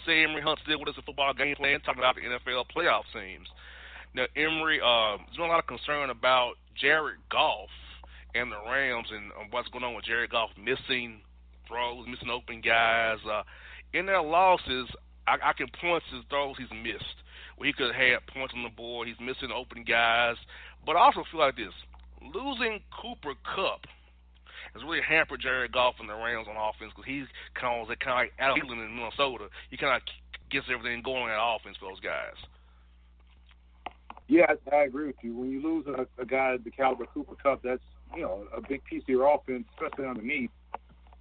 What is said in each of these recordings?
Show. Say Emory Hunt still with us a football game plan, talking about the NFL playoff teams. Now, Emory, uh, there's been a lot of concern about Jared Goff and the Rams and um, what's going on with Jared Goff missing throws, missing open guys. Uh, in their losses, I, I can point to throws he's missed where he could have had points on the board. He's missing open guys. But I also feel like this losing Cooper Kupp has really hampered Jared Goff and the Rams on offense because he's kind of, kind of like Adam Thielen in Minnesota. He kind of gets everything going that offense for those guys. Yeah, I, I agree with you. When you lose a, a guy the caliber Cooper Kupp, that's you know a big piece of your offense, especially underneath.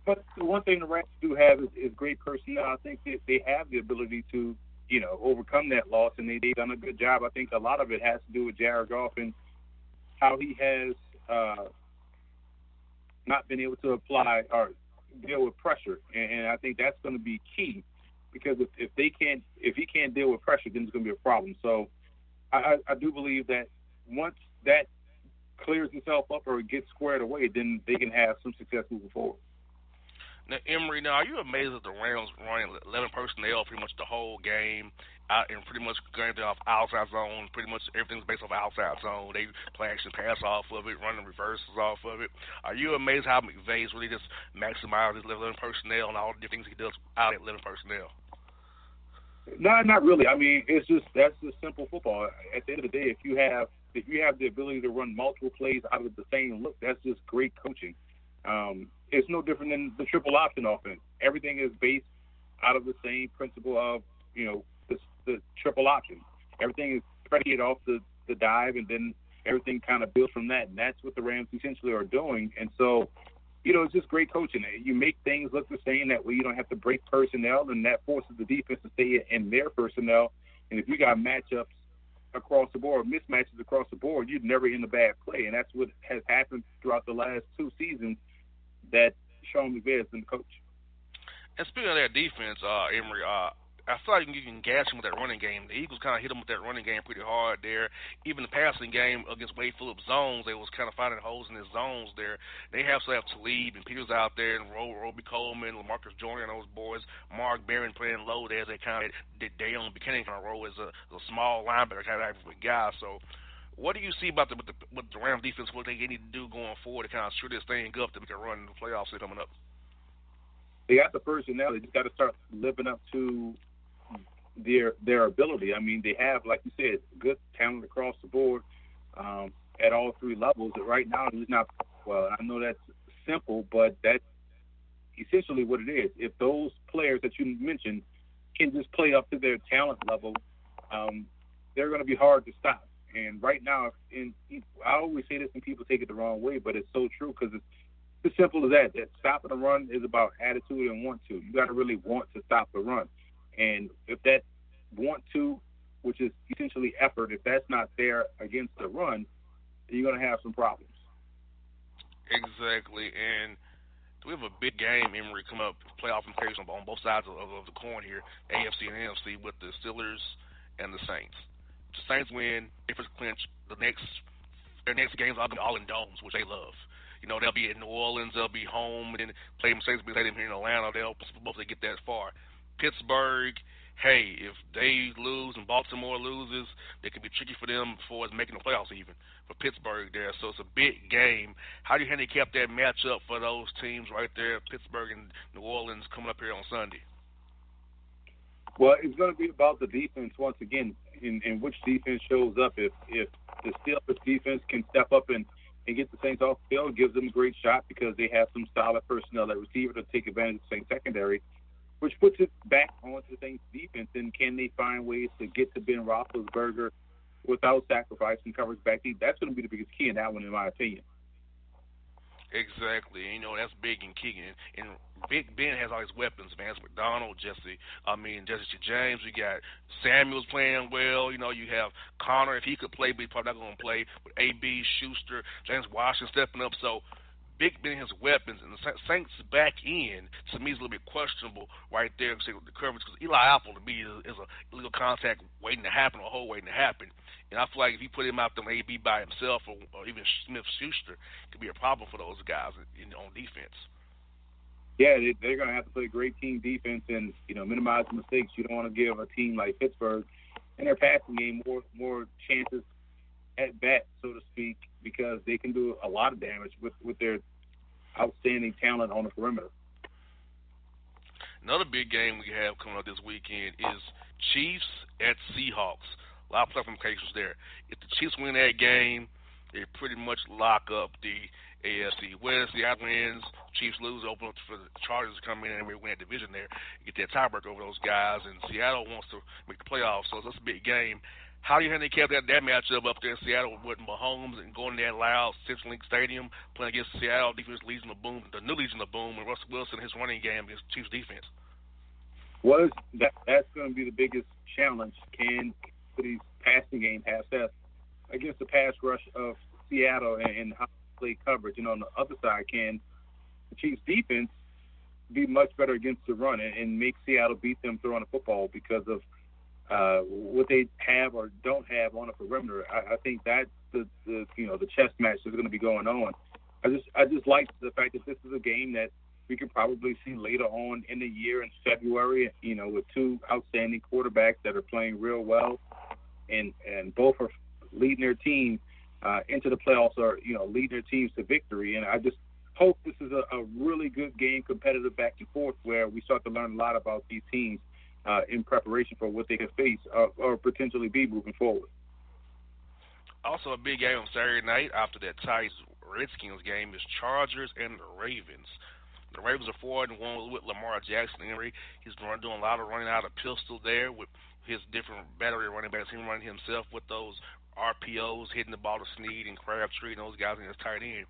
But the one thing the Rams do have is, is great personnel. I think that they have the ability to you know overcome that loss, and they, they've done a good job. I think a lot of it has to do with Jared Goff and how he has uh, not been able to apply or deal with pressure, and, and I think that's going to be key because if, if they can't, if he can't deal with pressure, then it's going to be a problem. So I, I do believe that once that clears itself up or gets squared away, then they can have some success moving forward. Now, Emory, now are you amazed that the Rams running 11 personnel pretty much the whole game? Out and pretty much going off outside zone. Pretty much everything's based off outside zone. They play action pass off of it, running reverses off of it. Are you amazed how McVay's really just maximized his eleven personnel and all the things he does out at eleven personnel? No, not really. I mean, it's just that's just simple football. At the end of the day, if you have if you have the ability to run multiple plays out of the same look, that's just great coaching. Um, it's no different than the triple option offense. Everything is based out of the same principle of you know the, triple option. Everything is predicated off the the dive, and then everything kind of builds from that. And that's what the Rams essentially are doing. And so, you know, it's just great coaching. You make things look the same. That way, you don't have to break personnel, and that forces the defense to stay in their personnel. And if you got matchups across the board, mismatches across the board, you'd never end a bad play. And that's what has happened throughout the last two seasons that Sean McVay has been the coach. And speaking of that defense, uh, Emory, uh, I feel like you can gas him with that running game. The Eagles kind of hit him with that running game pretty hard there. Even the passing game against Wade Phillips zones, they was kind of finding holes in his zones there. They have to have Talib and Peters out there and Ro- Robey-Coleman, Lamarcus Joyner, and those boys. Mark Barron playing low there as they kind of did Deone Bucannon kind of role as a, as a small linebacker kind of guy. So. What do you see about the with the, with the Rams defense? What they need to do going forward to kind of shoot this thing up that we can run in the playoffs coming up? They got the personnel. They just got to start living up to their their ability. I mean, they have, like you said, good talent across the board um, at all three levels. But Right now, it's not well. I know that's simple, but that's essentially what it is. If those players that you mentioned can just play up to their talent level, um, they're going to be hard to stop. And right now, in I always say this, and people take it the wrong way, but it's so true because it's as simple as that. That stopping the run is about attitude and want to. You got to really want to stop the run. And if that want to, which is essentially effort, if that's not there against the run, you're going to have some problems. Exactly. And we have a big game, Emory, come up, playoff implications on both sides of, of the coin here, AFC and NFC, with the Steelers and the Saints. The Saints win, if it's clinch, the next their next games be all in domes, which they love. You know, they'll be in New Orleans, they'll be home, and then play Mercedes Stadium here in Atlanta. They'll to get that far. Pittsburgh, hey, if they lose and Baltimore loses, it could be tricky for them for making the playoffs even for Pittsburgh there. So it's a big game. How do you handicap that matchup for those teams right there, Pittsburgh and New Orleans coming up here on Sunday? Well, it's going to be about the defense once again, and, which defense shows up. If if the Steelers defense can step up and and get the Saints off the field, gives them a great shot because they have some solid personnel at receiver to take advantage of the Saints secondary which puts it back onto the Saints defense. And can they find ways to get to Ben Roethlisberger without sacrificing coverage back deep? That's going to be the biggest key in that one, in my opinion. Exactly. You know, that's big and key. And, Big Ben has all his weapons, Vance McDonald, Jesse, I mean, Jesse James. We got Samuels playing well. You know, you have Conner, if he could play, but he's probably not going to play. With A.B., Schuster, James Washington stepping up. So Big Ben has weapons, and the Saints back in to me is a little bit questionable right there with the coverage because Eli Apple to me is, is a illegal contact waiting to happen a hole waiting to happen. And I feel like if you put him out there AB by himself or, or even Smith Schuster, it could be a problem for those guys in, on defense. Yeah, they, they're going to have to play great team defense and you know minimize the mistakes. You don't want to give a team like Pittsburgh and their passing game more more chances at bat, so to speak, because they can do a lot of damage with with their outstanding talent on the perimeter. Another big game we have coming up this weekend is Chiefs at Seahawks. A lot of playoff implications there. If the Chiefs win that game, they pretty much lock up the AFC West. The wins, Chiefs lose, open up for the Chargers to come in and win that division there, get that tiebreaker over those guys. And Seattle wants to make the playoffs, so that's a big game. How do you handicap that that matchup up there in Seattle with Mahomes and going to that loud CenturyLink Stadium playing against Seattle defense Legion of Boom, the new Legion of Boom, and Russell Wilson his running game against Chiefs defense? Well, that that's going to be the biggest challenge. Can these passing game have that against the pass rush of Seattle and, and how they play coverage? And on the other side, can the Chiefs defense be much better against the run and, and make Seattle beat them throwing the football because of uh, what they have or don't have on the perimeter. I, I think that's the, the you know the chess match that's going to be going on. I just I just like the fact that this is a game that we could probably see later on in the year in February. You know, with two outstanding quarterbacks that are playing real well, and and both are leading their team uh, into the playoffs or you know leading their teams to victory. And I just hope this is a, a really good game, competitive back and forth, where we start to learn a lot about these teams uh, in preparation for what they could face uh, or potentially be moving forward. Also, a big game on Saturday night after that Titans Redskins game is Chargers and the Ravens. The Ravens are four and one with Lamar Jackson. Henry, he's been doing a lot of running out of pistol there with his different battery running backs. Him running himself with those RPOs, hitting the ball to Snead and Crabtree and those guys in his tight end.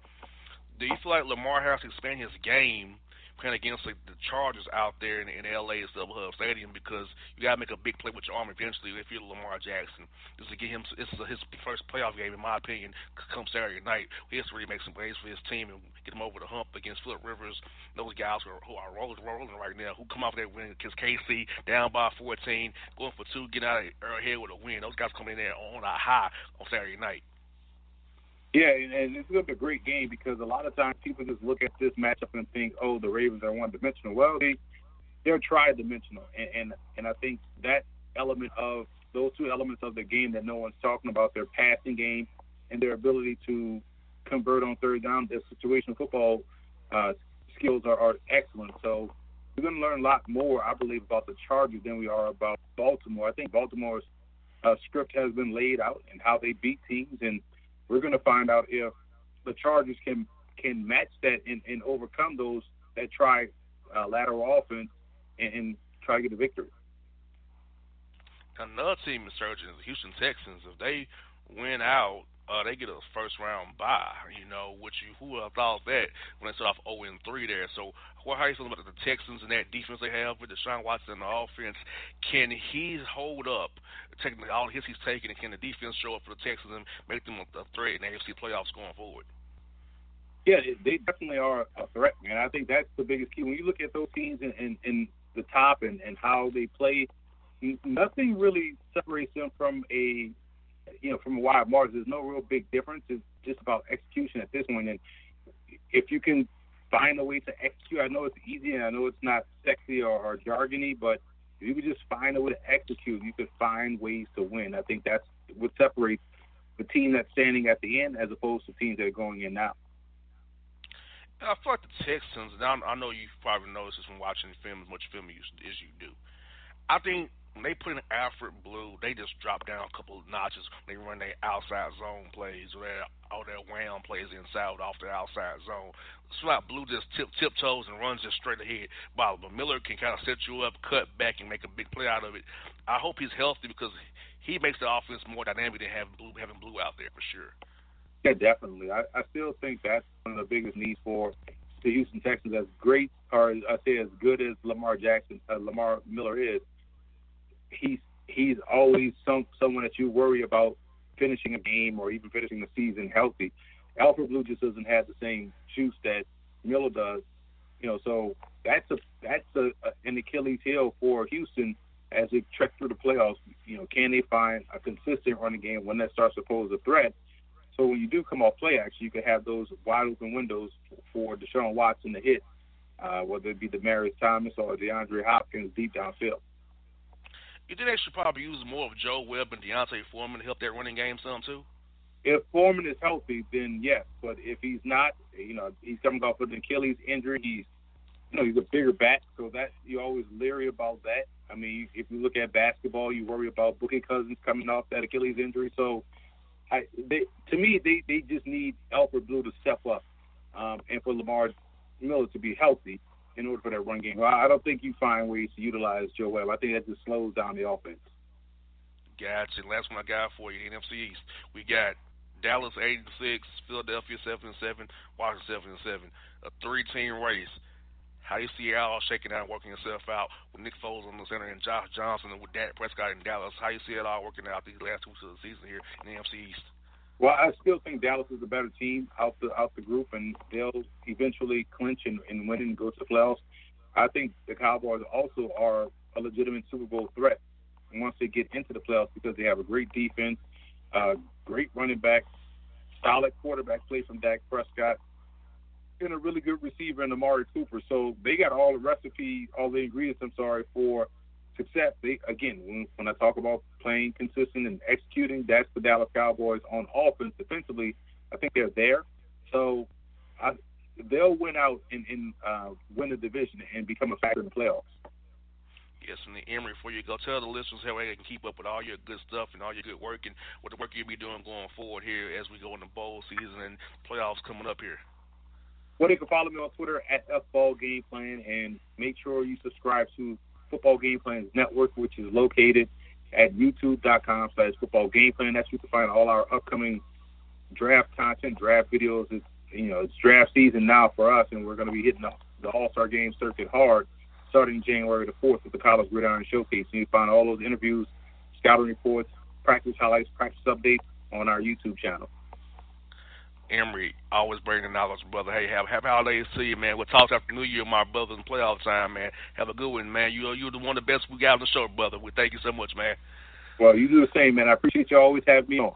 Do you feel like Lamar has to expand his game playing against like, the Chargers out there in, in LA at StubHub Stadium because you got to make a big play with your arm eventually if you're Lamar Jackson. This is get him. This is his first playoff game, in my opinion. Come Saturday night, he has to really make some plays for his team and get him over the hump against Philip Rivers. Those guys who are, who are rolling, rolling right now, who come off that win against KC down by 14, going for two, getting out of uh, ahead with a win. Those guys coming in there on a high on Saturday night. Yeah, and it's going to be a great game because a lot of times people just look at this matchup and think, "Oh, the Ravens are one dimensional." Well, they they're tri-dimensional, and, and and I think that element of those two elements of the game that no one's talking about, their passing game and their ability to convert on third down, their situational football uh, skills are, are excellent. So we're going to learn a lot more, I believe, about the Chargers than we are about Baltimore. I think Baltimore's uh, script has been laid out and how they beat teams and we're going to find out if the Chargers can can match that and, and overcome those that try uh, lateral offense and, and try to get a victory. Another team is surging the Houston Texans. If they win out, uh, they get a first round bye. You know, which you who would have thought that when they start off 0 and 3 there. So, what how you feeling about the Texans and that defense they have with Deshaun Watson and the offense? Can he hold up, taking all hits he's taking, and can the defense show up for the Texans and make them a, threat in the AFC playoffs going forward? Yeah, they definitely are a threat, man. I think that's the biggest key. When you look at those teams in, in, in the top and, and how they play, nothing really separates them from a you know, from a wide margin, there's no real big difference. It's just about execution at this point. And if you can find a way to execute, I know it's easy and I know it's not sexy or, or jargony, but if you could just find a way to execute, you could find ways to win. I think that's what separates the team that's standing at the end as opposed to teams that are going in now. I feel like the Texans, and I, know you probably noticed this from watching film as much film as you do. I think when they put in Alfred Blue, they just drop down a couple of notches. They run their outside zone plays, or their all their wham plays inside off the outside zone. Like Blue just tip tiptoes and runs just straight ahead. While but Miller can kind of set you up, cut back, and make a big play out of it. I hope he's healthy because he makes the offense more dynamic than having Blue having Blue out there for sure. Yeah, definitely. I, I still think that's one of the biggest needs for the Houston Texans. As great, or I say as good as Lamar Jackson, uh, Lamar Miller is, he's he's always some someone that you worry about finishing a game or even finishing the season healthy. Alfred Blue just doesn't have the same juice that Miller does, you know. So that's a that's a, a an Achilles heel for Houston as they trek through the playoffs. You know, can they find a consistent running game when that starts to pose a threat? So when you do come off play action, you can have those wide open windows for Deshaun Watson to hit, uh, whether it be Demaryius Thomas or DeAndre Hopkins deep downfield. You think they should probably use more of Joe Webb and D'Onta Foreman to help that running game some too? If Foreman is healthy, then yes. But if he's not, you know, he's coming off an Achilles injury. He's, you know, he's a bigger back, so that you're always leery about that. I mean, if you look at basketball, you worry about Boogie Cousins coming off that Achilles injury. So, I, they, to me, they they just need Alfred Blue to step up, um, and for Lamar Miller to be healthy in order for that run game. Well, I don't think you find ways to utilize Joe Webb. I think that just slows down the offense. Gotcha. Last one I got for you, NFC East. We got Dallas eight and six, Philadelphia seven and seven, Washington seven and seven. A three team race. How do you see it all shaking out, working itself out with Nick Foles on the center and Josh Johnson and with Dak Prescott in Dallas? How do you see it all working out these last two weeks of the season here in the NFC East? Well, I still think Dallas is a better team out the out the group, and they'll eventually clinch and, and win and go to the playoffs. I think the Cowboys also are a legitimate Super Bowl threat once they get into the playoffs because they have a great defense, uh, great running back, solid quarterback play from Dak Prescott, and a really good receiver in Amari Cooper. So they got all the recipe, all the ingredients. I'm sorry for success. They again, when, when I talk about playing consistent and executing, that's the Dallas Cowboys on offense. Defensively, I think they're there. So I, they'll win out and, and uh, win the division and become a factor in the playoffs. Yes, and then Emory, before you go, tell the listeners how they can keep up with all your good stuff and all your good work and what the work you'll be doing going forward here as we go into bowl season and playoffs coming up here. Well, you can follow me on Twitter at FBall Game Plan and make sure you subscribe to Football Game Plans Network, which is located at youtube.com slash football game plan. That's where you can find all our upcoming draft content, draft videos. It's, you know, it's draft season now for us, and we're going to be hitting the, the All Star Game circuit hard starting January the 4th with the College Gridiron Showcase. And you find all those interviews, scouting reports, practice highlights, practice updates on our YouTube channel. Emory, always bringing the knowledge, brother. Hey, have a happy holidays to you, man. We'll talk after New Year, my brothers, in playoff time, man. Have a good one, man. You you're the one of the best we got on the show, brother. We thank you so much, man. Well, you do the same, man. I appreciate you always having me on.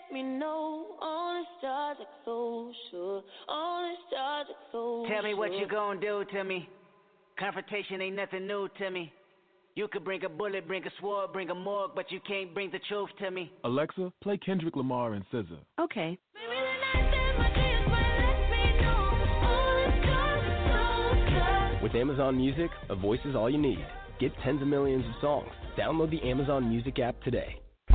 me know. All the stars are so sure. All the stars are so Tell me what sure. you gonna do to me. Confrontation ain't nothing new to me. You could bring a bullet, bring a sword, bring a morgue, but you can't bring the truth to me. Alexa, play Kendrick Lamar and SZA. Okay. With Amazon Music, a voice is all you need. Get tens of millions of songs. Download the Amazon Music app today.